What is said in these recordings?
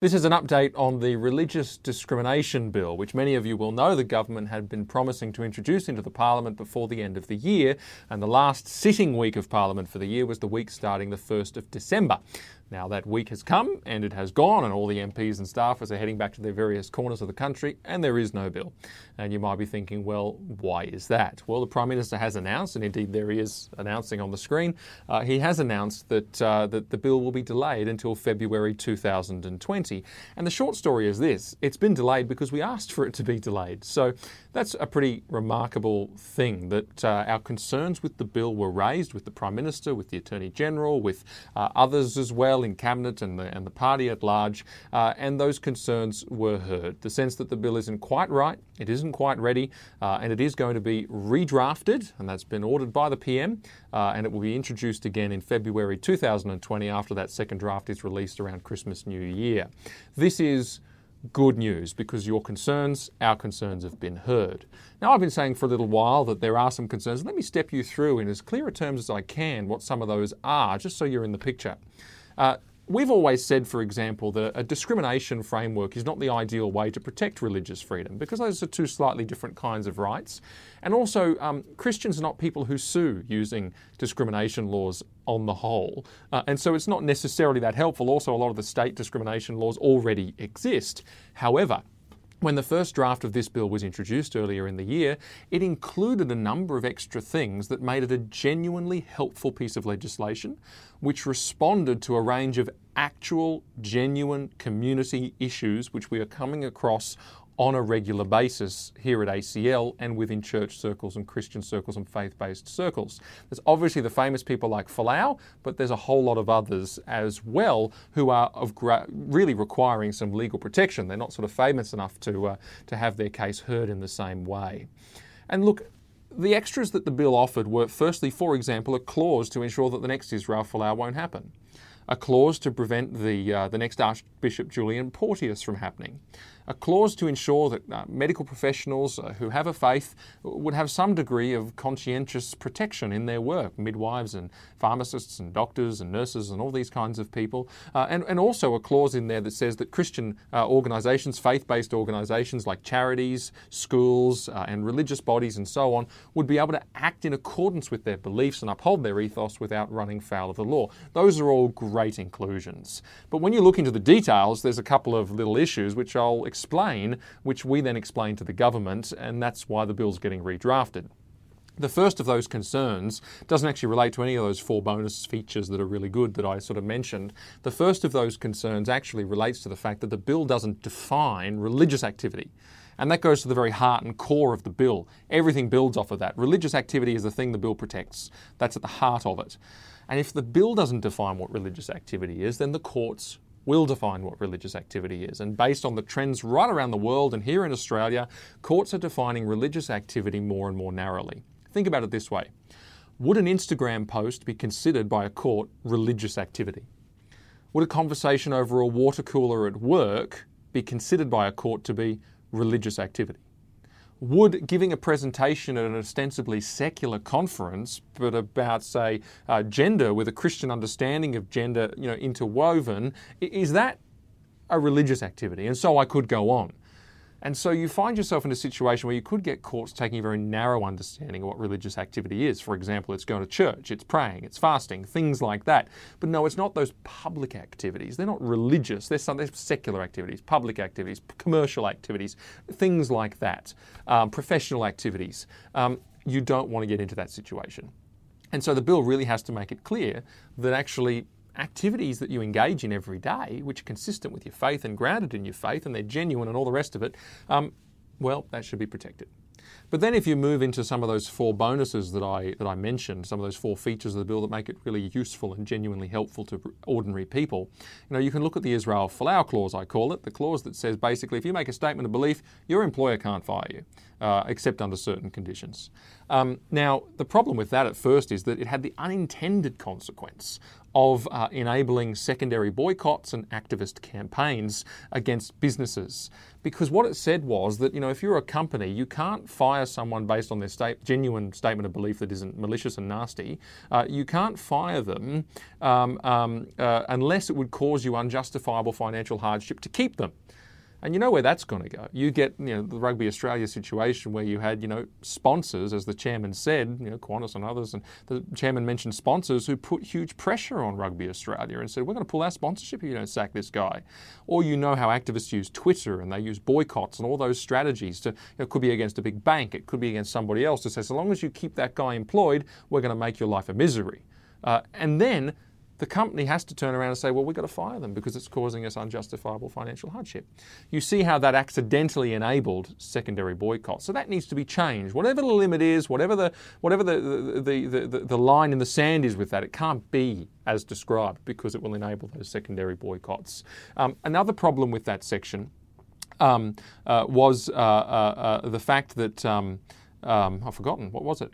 This is an update on the Religious Discrimination Bill, which many of you will know the government had been promising to introduce into the Parliament before the end of the year, and the last sitting week of Parliament for the year was the week starting the 1st of December. Now, that week has come and it has gone, and all the MPs and staffers are heading back to their various corners of the country, and there is no bill. And you might be thinking, well, why is that? Well, the Prime Minister has announced, and indeed there he is announcing on the screen, uh, he has announced that, uh, that the bill will be delayed until February 2020. And the short story is this it's been delayed because we asked for it to be delayed. So that's a pretty remarkable thing that uh, our concerns with the bill were raised with the Prime Minister, with the Attorney General, with uh, others as well in Cabinet and the, and the party at large, uh, and those concerns were heard. The sense that the bill isn't quite right, it isn't quite ready, uh, and it is going to be redrafted, and that's been ordered by the PM, uh, and it will be introduced again in February 2020 after that second draft is released around Christmas, New Year. This is good news because your concerns, our concerns, have been heard. Now, I've been saying for a little while that there are some concerns. Let me step you through in as clear a terms as I can what some of those are, just so you're in the picture. Uh, We've always said, for example, that a discrimination framework is not the ideal way to protect religious freedom because those are two slightly different kinds of rights. And also, um, Christians are not people who sue using discrimination laws on the whole. Uh, and so it's not necessarily that helpful. Also, a lot of the state discrimination laws already exist. However, when the first draft of this bill was introduced earlier in the year, it included a number of extra things that made it a genuinely helpful piece of legislation, which responded to a range of actual, genuine community issues which we are coming across on a regular basis here at ACL and within church circles and Christian circles and faith based circles. There's obviously the famous people like Folau, but there's a whole lot of others as well who are of gra- really requiring some legal protection. They're not sort of famous enough to, uh, to have their case heard in the same way. And look, the extras that the bill offered were firstly, for example, a clause to ensure that the next Israel Folau won't happen a clause to prevent the, uh, the next Archbishop Julian Porteous from happening, a clause to ensure that uh, medical professionals uh, who have a faith would have some degree of conscientious protection in their work, midwives and pharmacists and doctors and nurses and all these kinds of people, uh, and, and also a clause in there that says that Christian uh, organisations, faith based organisations like charities, schools, uh, and religious bodies and so on, would be able to act in accordance with their beliefs and uphold their ethos without running foul of the law. Those are all great great inclusions. But when you look into the details, there's a couple of little issues which I'll explain, which we then explain to the government, and that's why the bill's getting redrafted. The first of those concerns doesn't actually relate to any of those four bonus features that are really good that I sort of mentioned. The first of those concerns actually relates to the fact that the bill doesn't define religious activity. And that goes to the very heart and core of the bill. Everything builds off of that. Religious activity is the thing the bill protects, that's at the heart of it. And if the bill doesn't define what religious activity is, then the courts will define what religious activity is. And based on the trends right around the world and here in Australia, courts are defining religious activity more and more narrowly. Think about it this way Would an Instagram post be considered by a court religious activity? Would a conversation over a water cooler at work be considered by a court to be religious activity? Would giving a presentation at an ostensibly secular conference, but about, say, uh, gender with a Christian understanding of gender, you know, interwoven, is that a religious activity? And so I could go on. And so you find yourself in a situation where you could get courts taking a very narrow understanding of what religious activity is. For example, it's going to church, it's praying, it's fasting, things like that. But no, it's not those public activities. They're not religious. They're, some, they're secular activities, public activities, commercial activities, things like that, um, professional activities. Um, you don't want to get into that situation. And so the bill really has to make it clear that actually activities that you engage in every day, which are consistent with your faith and grounded in your faith, and they're genuine and all the rest of it, um, well, that should be protected. But then if you move into some of those four bonuses that I, that I mentioned, some of those four features of the bill that make it really useful and genuinely helpful to ordinary people, you know, you can look at the Israel Folau clause, I call it, the clause that says basically if you make a statement of belief, your employer can't fire you, uh, except under certain conditions. Um, now, the problem with that at first is that it had the unintended consequence of uh, enabling secondary boycotts and activist campaigns against businesses. Because what it said was that, you know, if you're a company, you can't fire someone based on their genuine statement of belief that isn't malicious and nasty. Uh, you can't fire them um, um, uh, unless it would cause you unjustifiable financial hardship to keep them. And you know where that's going to go. You get you know, the Rugby Australia situation where you had you know sponsors, as the chairman said, you know Qantas and others, and the chairman mentioned sponsors who put huge pressure on Rugby Australia and said, "We're going to pull our sponsorship if you don't sack this guy." Or you know how activists use Twitter and they use boycotts and all those strategies to. You know, it could be against a big bank, it could be against somebody else to say, "So long as you keep that guy employed, we're going to make your life a misery." Uh, and then the company has to turn around and say, well, we've got to fire them because it's causing us unjustifiable financial hardship. You see how that accidentally enabled secondary boycotts. So that needs to be changed. Whatever the limit is, whatever the, whatever the, the, the, the, line in the sand is with that, it can't be as described because it will enable those secondary boycotts. Um, another problem with that section um, uh, was uh, uh, uh the fact that, um, um, I've forgotten, what was it?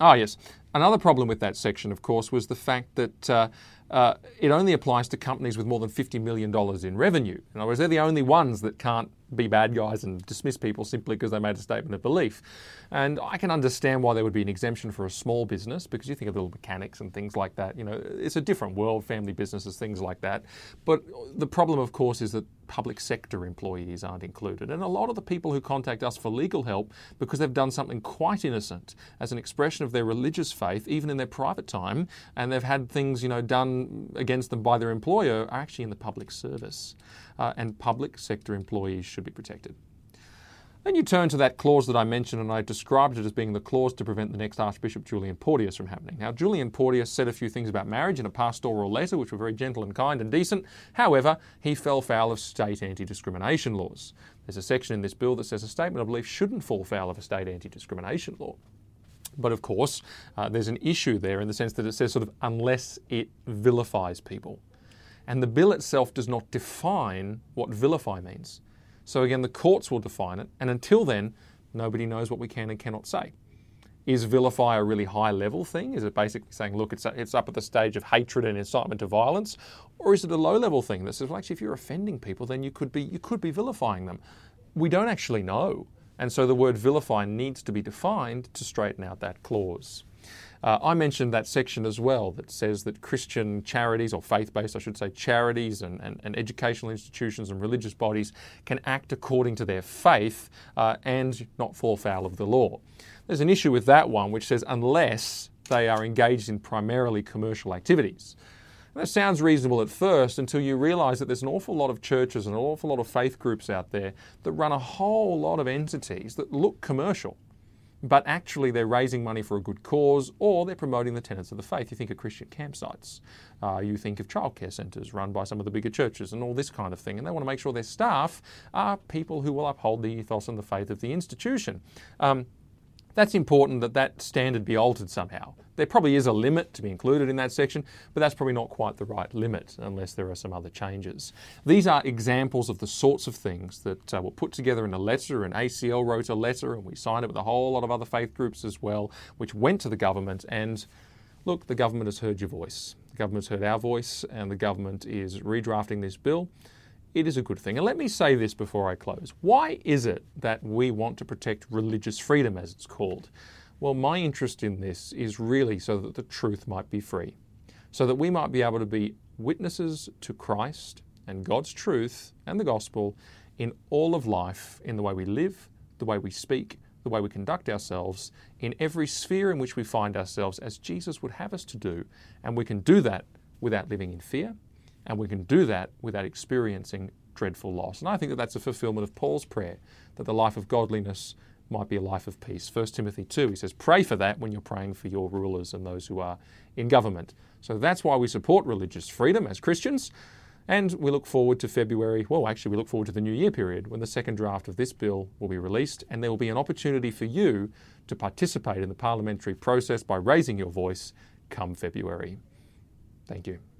Ah, yes. Another problem with that section, of course, was the fact that uh, uh, it only applies to companies with more than $50 million in revenue. In other words, they're the only ones that can't be bad guys and dismiss people simply because they made a statement of belief. And I can understand why there would be an exemption for a small business because you think of little mechanics and things like that. You know, it's a different world, family businesses, things like that. But the problem, of course, is that public sector employees aren't included. And a lot of the people who contact us for legal help because they've done something quite innocent as an expression of their religious faith, even in their private time, and they've had things, you know, done against them by their employer, are actually in the public service. Uh, and public sector employees should be protected. Then you turn to that clause that I mentioned, and I described it as being the clause to prevent the next Archbishop Julian Porteous from happening. Now, Julian Porteous said a few things about marriage in a pastoral letter, which were very gentle and kind and decent. However, he fell foul of state anti discrimination laws. There's a section in this bill that says a statement of belief shouldn't fall foul of a state anti discrimination law. But of course, uh, there's an issue there in the sense that it says sort of unless it vilifies people. And the bill itself does not define what vilify means. So again, the courts will define it, and until then, nobody knows what we can and cannot say. Is vilify a really high level thing? Is it basically saying, look, it's, it's up at the stage of hatred and incitement to violence? Or is it a low level thing that says, well, actually, if you're offending people, then you could be, you could be vilifying them? We don't actually know. And so the word vilify needs to be defined to straighten out that clause. Uh, I mentioned that section as well that says that Christian charities, or faith based, I should say, charities and, and, and, educational institutions and religious bodies can act according to their faith uh, and not fall foul of the law. There's an issue with that one which says unless they are engaged in primarily commercial activities. that sounds reasonable at first until you realize that there's an awful lot of churches and an awful lot of faith groups out there that run a whole lot of entities that look commercial but actually they're raising money for a good cause or they're promoting the tenets of the faith. You think of Christian campsites, uh, you think of childcare centres run by some of the bigger churches and all this kind of thing. And they want to make sure their staff are people who will uphold the ethos and the faith of the institution. Um, that's important that that standard be altered somehow. There probably is a limit to be included in that section, but that's probably not quite the right limit unless there are some other changes. These are examples of the sorts of things that uh, were put together in a letter, and ACL wrote a letter, and we signed it with a whole lot of other faith groups as well, which went to the government. And look, the government has heard your voice. The government's heard our voice, and the government is redrafting this bill it is a good thing. And let me say this before I close. Why is it that we want to protect religious freedom, as it's called? Well, my interest in this is really so that the truth might be free, so that we might be able to be witnesses to Christ and God's truth and the gospel in all of life, in the way we live, the way we speak, the way we conduct ourselves, in every sphere in which we find ourselves, as Jesus would have us to do. And we can do that without living in fear and we can do that without experiencing dreadful loss. And I think that that's a fulfillment of Paul's prayer, that the life of godliness might be a life of peace. 1 Timothy 2, he says, pray for that when you're praying for your rulers and those who are in government. So that's why we support religious freedom as Christians. And we look forward to February, well, actually, we look forward to the new year period when the second draft of this bill will be released, and there will be an opportunity for you to participate in the parliamentary process by raising your voice come February. Thank you.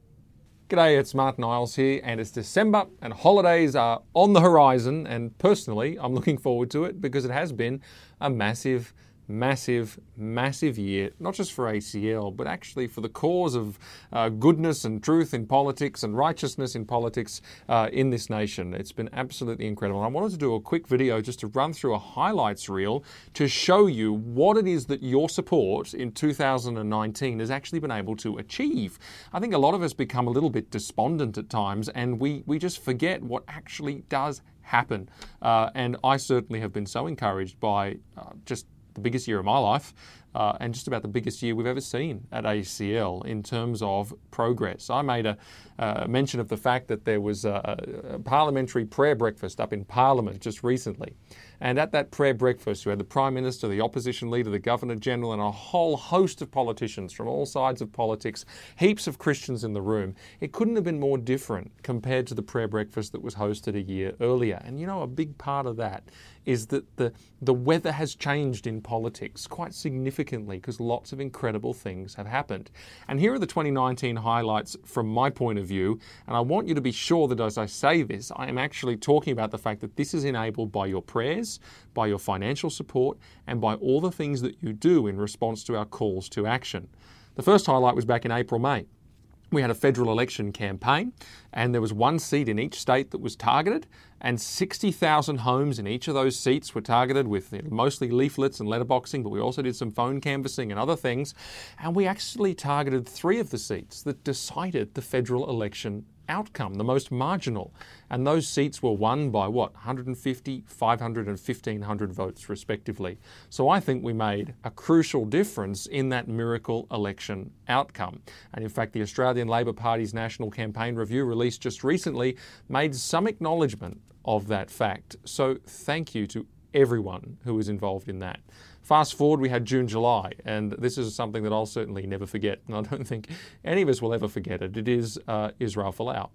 G'day, it's Martyn Iles here, and it's December, and holidays are on the horizon. And personally, I'm looking forward to it because it has been a massive massive, massive year, not just for ACL, but actually for the cause of uh, goodness and truth in politics and righteousness in politics uh, in this nation. It's been absolutely incredible. And I wanted to do a quick video just to run through a highlights reel to show you what it is that your support in 2019 has actually been able to achieve. I think a lot of us become a little bit despondent at times and we, we just forget what actually does happen. Uh, and I certainly have been so encouraged by uh, just the biggest year of my life uh, and just about the biggest year we've ever seen at ACL in terms of progress. I made a uh, mention of the fact that there was a, a, parliamentary prayer breakfast up in Parliament just recently. And at that prayer breakfast, you had the Prime Minister, the Opposition Leader, the Governor General, and a whole host of politicians from all sides of politics, heaps of Christians in the room. It couldn't have been more different compared to the prayer breakfast that was hosted a year earlier. And you know, a big part of that is that the, the weather has changed in politics quite significantly because lots of incredible things have happened. And here are the 2019 highlights from my point of view. And I want you to be sure that as I say this, I am actually talking about the fact that this is enabled by your prayers, by your financial support, and by all the things that you do in response to our calls to action. The first highlight was back in April, May we had a federal election campaign, and there was one seat in each state that was targeted, and 60,000 homes in each of those seats were targeted with mostly leaflets and letterboxing, but we also did some phone canvassing and other things. And we actually targeted three of the seats that decided the federal election outcome, the most marginal. And those seats were won by what? 150, 500, and 1500 votes, respectively. So I think we made a crucial difference in that miracle election outcome. And in fact, the Australian Labor Party's National Campaign Review, released just recently, made some acknowledgement of that fact. So thank you to everyone who was involved in that. Fast forward, we had June, July, and this is something that I'll certainly never forget, and I don't think any of us will ever forget it. It is uh, Israel Folau.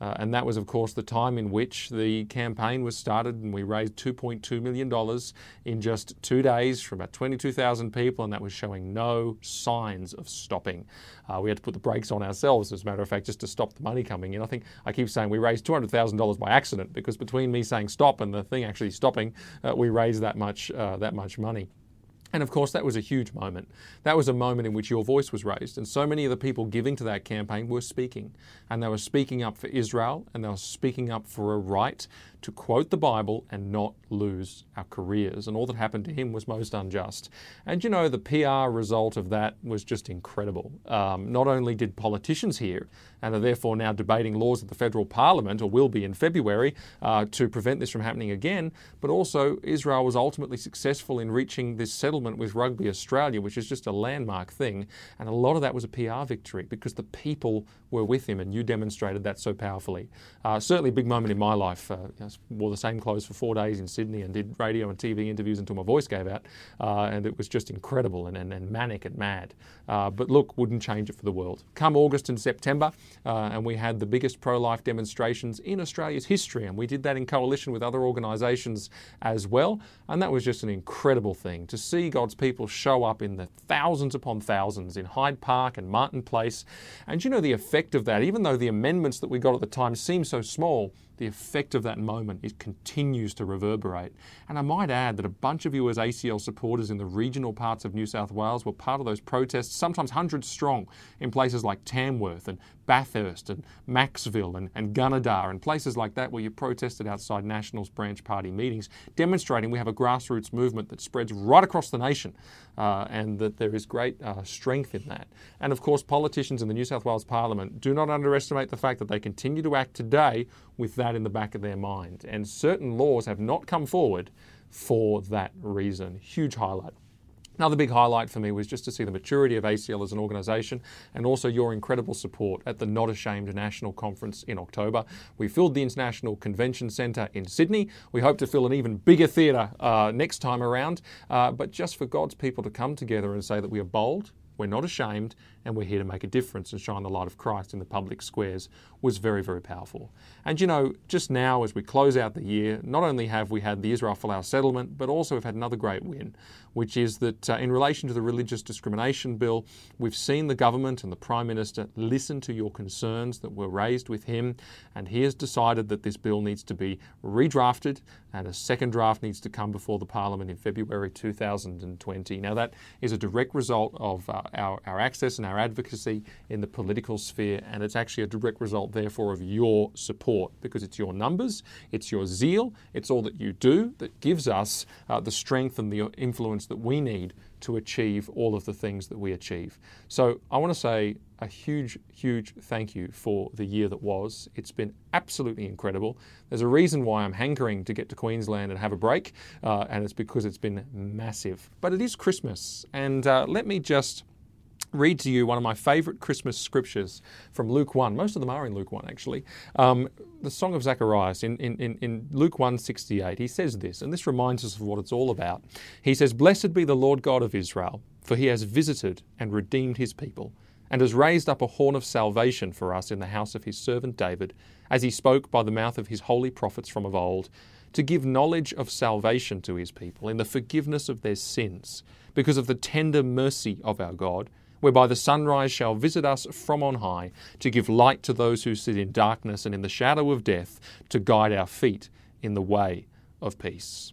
Uh, and that was, of course, the time in which the campaign was started, and we raised $2.2 million in just two days from about 22,000 people, and that was showing no signs of stopping. Uh, we had to put the brakes on ourselves, as a matter of fact, just to stop the money coming in. I think I keep saying we raised $200,000 by accident because between me saying stop and the thing actually stopping, uh, we raised that much, uh, that much money. And of course, that was a huge moment. That was a moment in which your voice was raised. And so many of the people giving to that campaign were speaking. And they were speaking up for Israel and they were speaking up for a right to quote the Bible and not lose our careers. And all that happened to him was most unjust. And you know, the PR result of that was just incredible. Um, not only did politicians hear, and are therefore now debating laws at the federal parliament, or will be in February, uh, to prevent this from happening again, but also Israel was ultimately successful in reaching this settlement with Rugby Australia, which is just a landmark thing. And a lot of that was a PR victory because the people were with him, and you demonstrated that so powerfully. Uh, certainly a big moment in my life. Uh, wore the same clothes for four days in Sydney and did radio and TV interviews until my voice gave out. Uh, and it was just incredible and, and, and manic and mad. Uh, but look, wouldn't change it for the world. Come August and September, uh, and we had the biggest pro life demonstrations in Australia's history. And we did that in coalition with other organisations as well. And that was just an incredible thing to see God's people show up in the thousands upon thousands in Hyde Park and Martin Place. And you know the effect of that, even though the amendments that we got at the time seemed so small, the effect of that moment it continues to reverberate. And I might add that a bunch of you as ACL supporters in the regional parts of New South Wales were part of those protests, sometimes hundreds strong, in places like Tamworth and Bathurst and Macksville and, and Gunnedah and places like that where you protested outside Nationals branch party meetings, demonstrating we have a grassroots movement that spreads right across the nation uh, and that there is great uh, strength in that. And of course, politicians in the New South Wales Parliament do not underestimate the fact that they continue to act today with that in the back of their mind. And certain laws have not come forward for that reason. Huge highlight. Another big highlight for me was just to see the maturity of ACL as an organisation and also your incredible support at the Not Ashamed National Conference in October. We filled the International Convention Centre in Sydney. We hope to fill an even bigger theatre uh, next time around. Uh, but just for God's people to come together and say that we are bold, we're not ashamed, and we're here to make a difference and shine the light of Christ in the public squares was very, very powerful. And you know, just now as we close out the year, not only have we had the Israel Folau settlement, but also we've had another great win, which is that uh, in relation to the religious discrimination bill, we've seen the government and the Prime Minister listen to your concerns that were raised with him, and he has decided that this bill needs to be redrafted and a second draft needs to come before the Parliament in February 2020. Now, that is a direct result of uh, our, our access and our advocacy in the political sphere, and it's actually a direct result, therefore, of your support because it's your numbers, it's your zeal, it's all that you do that gives us uh, the strength and the influence that we need to achieve all of the things that we achieve. So I want to say a huge, huge thank you for the year that was. It's been absolutely incredible. There's a reason why I'm hankering to get to Queensland and have a break, uh, and it's because it's been massive. But it is Christmas, and uh, let me just read to you one of my favourite Christmas scriptures from Luke 1. Most of them are in Luke 1, actually. Um, the Song of Zacharias in, in, in Luke 1 68. He says this, and this reminds us of what it's all about. He says, Blessed be the Lord God of Israel, for he has visited and redeemed his people, and has raised up a horn of salvation for us in the house of his servant David, as he spoke by the mouth of his holy prophets from of old, to give knowledge of salvation to his people in the forgiveness of their sins, because of the tender mercy of our God whereby the sunrise shall visit us from on high, to give light to those who sit in darkness and in the shadow of death, to guide our feet in the way of peace.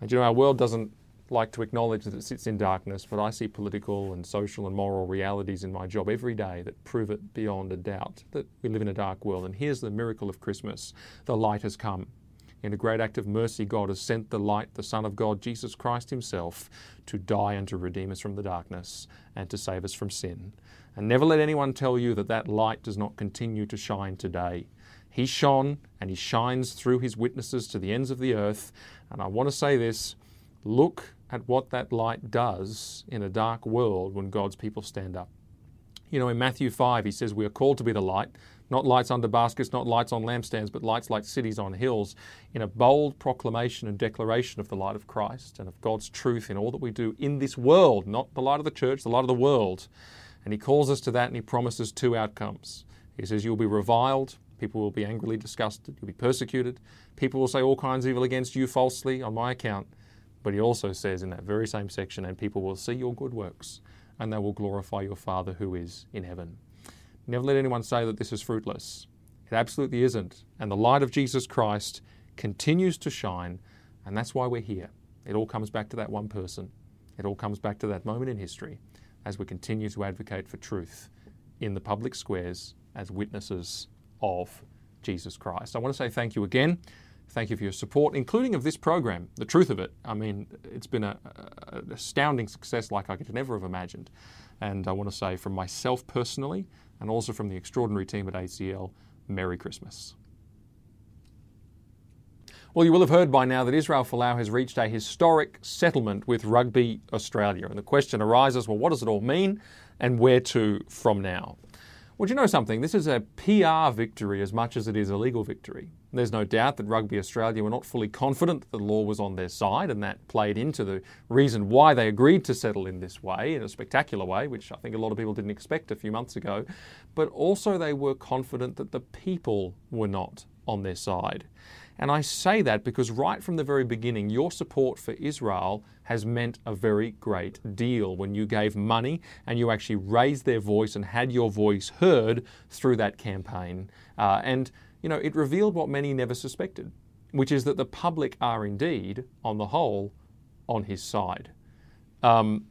And you know, our world doesn't like to acknowledge that it sits in darkness, but I see political and social and moral realities in my job every day that prove it beyond a doubt that we live in a dark world. And here's the miracle of Christmas the light has come. In a great act of mercy, God has sent the light, the Son of God, Jesus Christ Himself, to die and to redeem us from the darkness and to save us from sin. And never let anyone tell you that that light does not continue to shine today. He shone and He shines through His witnesses to the ends of the earth. And I want to say this look at what that light does in a dark world when God's people stand up. You know, in Matthew 5, He says, We are called to be the light not lights under baskets, not lights on lampstands, but lights like cities on hills, in a bold proclamation and declaration of the light of Christ and of God's truth in all that we do in this world, not the light of the church, the light of the world. And He calls us to that and He promises two outcomes. He says, You'll be reviled, people will be angrily disgusted, you'll be persecuted, people will say all kinds of evil against you falsely on my account. But He also says in that very same section, and people will see your good works and they will glorify your Father who is in heaven. Never let anyone say that this is fruitless. It absolutely isn't. And the light of Jesus Christ continues to shine, and that's why we're here. It all comes back to that one person. It all comes back to that moment in history as we continue to advocate for truth in the public squares as witnesses of Jesus Christ. I want to say thank you again. Thank you for your support, including of this program, the truth of it. I mean, it's been an astounding success like I could never have imagined. And I want to say from myself personally, and also from the extraordinary team at ACL, Merry Christmas. Well, you will have heard by now that Israel Folau has reached a historic settlement with Rugby Australia. And the question arises well, what does it all mean and where to from now? Well, do you know something? This is a PR victory as much as it is a legal victory. There's no doubt that Rugby Australia were not fully confident that the law was on their side, and that played into the reason why they agreed to settle in this way, in a spectacular way, which I think a lot of people didn't expect a few months ago. But also, they were confident that the people were not on their side. And I say that because right from the very beginning, your support for Israel has meant a very great deal when you gave money and you actually raised their voice and had your voice heard through that campaign. Uh, and, you know, it revealed what many never suspected, which is that the public are indeed, on the whole, on his side. Um,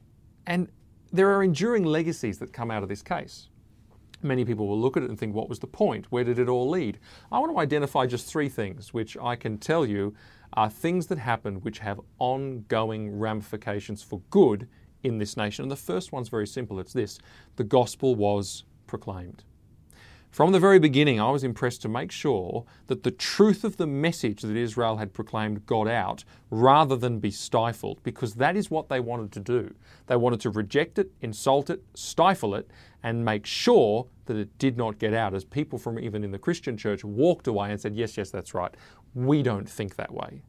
and there are enduring legacies that come out of this case. Many people will look at it and think, what was the point? Where did it all lead? I want to identify just three things which I can tell you are things that happened which have ongoing ramifications for good in this nation. And the first one's very simple it's this the gospel was proclaimed. From the very beginning, I was impressed to make sure that the truth of the message that Israel had proclaimed got out rather than be stifled, because that is what they wanted to do. They wanted to reject it, insult it, stifle it, and make sure that it did not get out, as people from even in the Christian church walked away and said, Yes, yes, that's right. We don't think that way.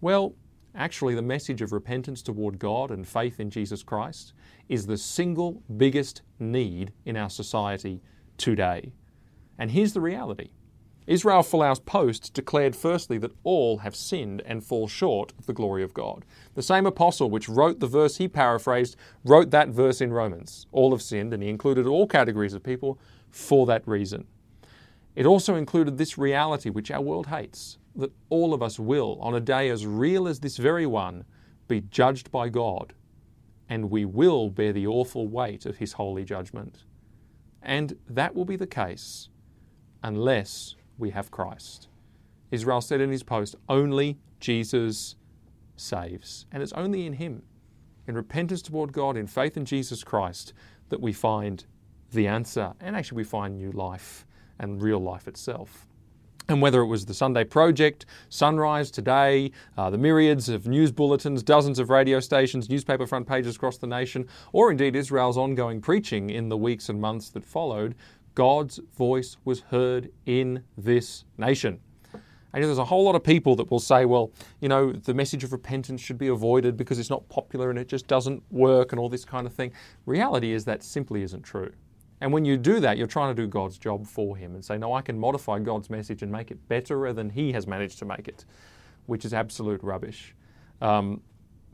Well, actually the message of repentance toward God and faith in Jesus Christ is the single biggest need in our society today. And here's the reality Israel Folau's post declared firstly that all have sinned and fall short of the glory of God. The same apostle which wrote the verse he paraphrased wrote that verse in Romans. All have sinned, and he included all categories of people for that reason. It also included this reality which our world hates that all of us will, on a day as real as this very one, be judged by God, and we will bear the awful weight of his holy judgment. And that will be the case unless we have Christ. Israel said in his post, only Jesus saves. And it's only in him, in repentance toward God, in faith in Jesus Christ, that we find the answer. And actually, we find new life and real life itself. And whether it was the Sunday Project, Sunrise Today, uh, the myriads of news bulletins, dozens of radio stations, newspaper front pages across the nation, or indeed Israel's ongoing preaching in the weeks and months that followed, God's voice was heard in this nation. And there's a whole lot of people that will say, well, you know, the message of repentance should be avoided because it's not popular and it just doesn't work and all this kind of thing. Reality is that simply isn't true. And when you do that, you're trying to do God's job for Him and say, no, I can modify God's message and make it better than He has managed to make it, which is absolute rubbish. Um,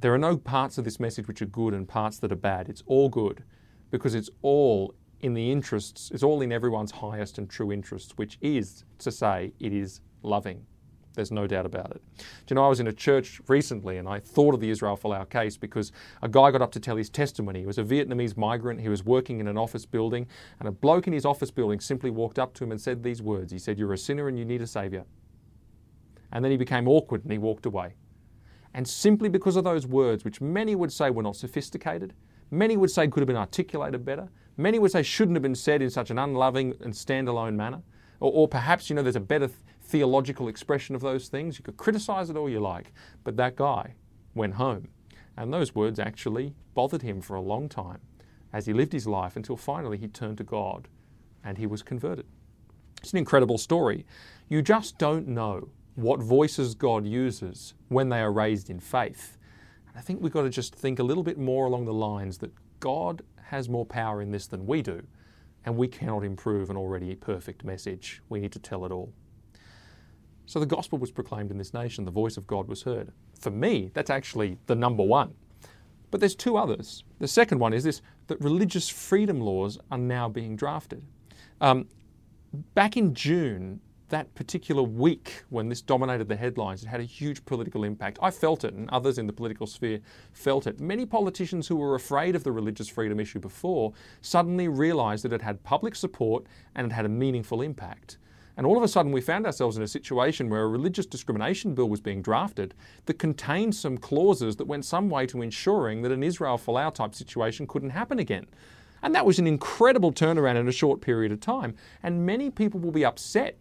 there are no parts of this message which are good and parts that are bad. It's all good because it's all in the interests, it's all in everyone's highest and true interests, which is to say, it is loving. There's no doubt about it. Do you know, I was in a church recently and I thought of the Israel Folau case because a guy got up to tell his testimony. He was a Vietnamese migrant. He was working in an office building, and a bloke in his office building simply walked up to him and said these words. He said, You're a sinner and you need a saviour. And then he became awkward and he walked away. And simply because of those words, which many would say were not sophisticated, many would say could have been articulated better, many would say shouldn't have been said in such an unloving and standalone manner, or, or perhaps, you know, there's a better theological expression of those things. You could criticize it all you like, but that guy went home. And those words actually bothered him for a long time as he lived his life until finally he turned to God and he was converted. It's an incredible story. You just don't know what voices God uses when they are raised in faith. I think we've got to just think a little bit more along the lines that God has more power in this than we do, and we cannot improve an already perfect message. We need to tell it all. So the gospel was proclaimed in this nation, the voice of God was heard. For me, that's actually the number one. But there's two others. The second one is this that religious freedom laws are now being drafted. Um, back in June, that particular week when this dominated the headlines, it had a huge political impact. I felt it, and others in the political sphere felt it. Many politicians who were afraid of the religious freedom issue before suddenly realised that it had public support and it had a meaningful impact. And all of a sudden, we found ourselves in a situation where a religious discrimination bill was being drafted that contained some clauses that went some way to ensuring that an Israel Folau type situation couldn't happen again. And that was an incredible turnaround in a short period of time. And many people will be upset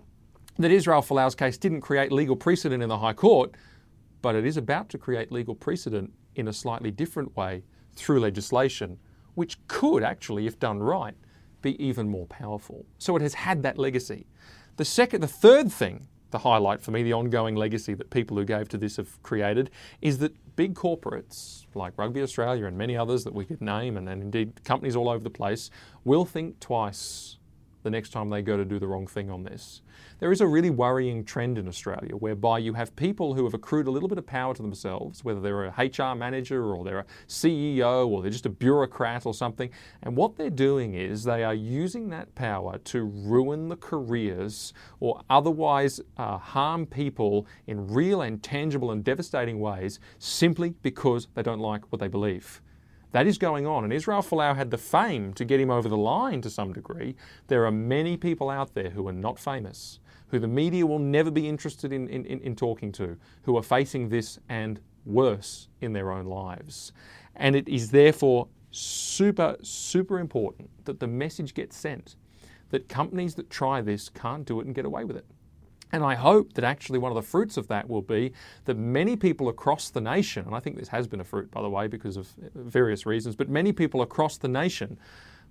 that Israel Folau's case didn't create legal precedent in the High Court, but it is about to create legal precedent in a slightly different way through legislation, which could actually, if done right, be even more powerful. So it has had that legacy. The second, the third thing, the highlight for me, the ongoing legacy that people who gave to this have created, is that big corporates like Rugby Australia and many others that we could name, and, and indeed companies all over the place, will think twice the next time they go to do the wrong thing on this. There is a really worrying trend in Australia whereby you have people who have accrued a little bit of power to themselves, whether they're a HR manager or they're a CEO or they're just a bureaucrat or something, and what they're doing is they are using that power to ruin the careers or otherwise uh, harm people in real and tangible and devastating ways simply because they don't like what they believe. That is going on. And Israel Folau had the fame to get him over the line to some degree. There are many people out there who are not famous, who the media will never be interested in, in, in talking to, who are facing this and worse in their own lives. And it is therefore super, super important that the message gets sent that companies that try this can't do it and get away with it. And I hope that actually one of the fruits of that will be that many people across the nation, and I think this has been a fruit, by the way, because of uh, various reasons, but many people across the nation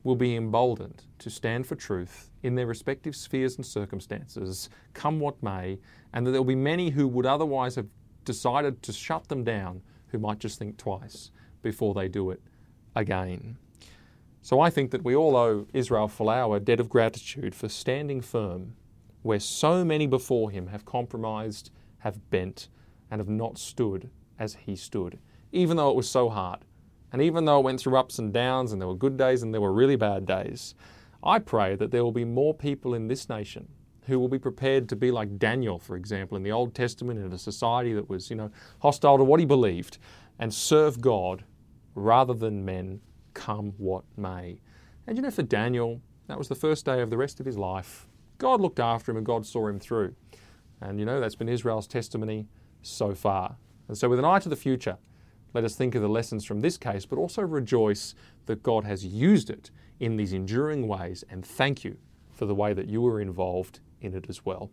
will be emboldened to stand for truth in their respective spheres and circumstances, come what may, and that there will be many who would otherwise have decided to shut them down who might just think twice before they do it again. So I think that we all owe Israel Folau a debt of gratitude for standing firm where so many before him have compromised, have bent, and have not stood as he stood, even though it was so hard. And even though it went through ups and downs, and there were good days and there were really bad days, I pray that there will be more people in this nation who will be prepared to be like Daniel, for example, in the Old Testament, in a society that was, you know, hostile to what he believed, and serve God rather than men, come what may. And you know, for Daniel, that was the first day of the rest of his life. God looked after him and God saw him through. And you know, that's been Israel's testimony so far. And so, with an eye to the future, let us think of the lessons from this case, but also rejoice that God has used it in these enduring ways and thank you for the way that you were involved in it as well.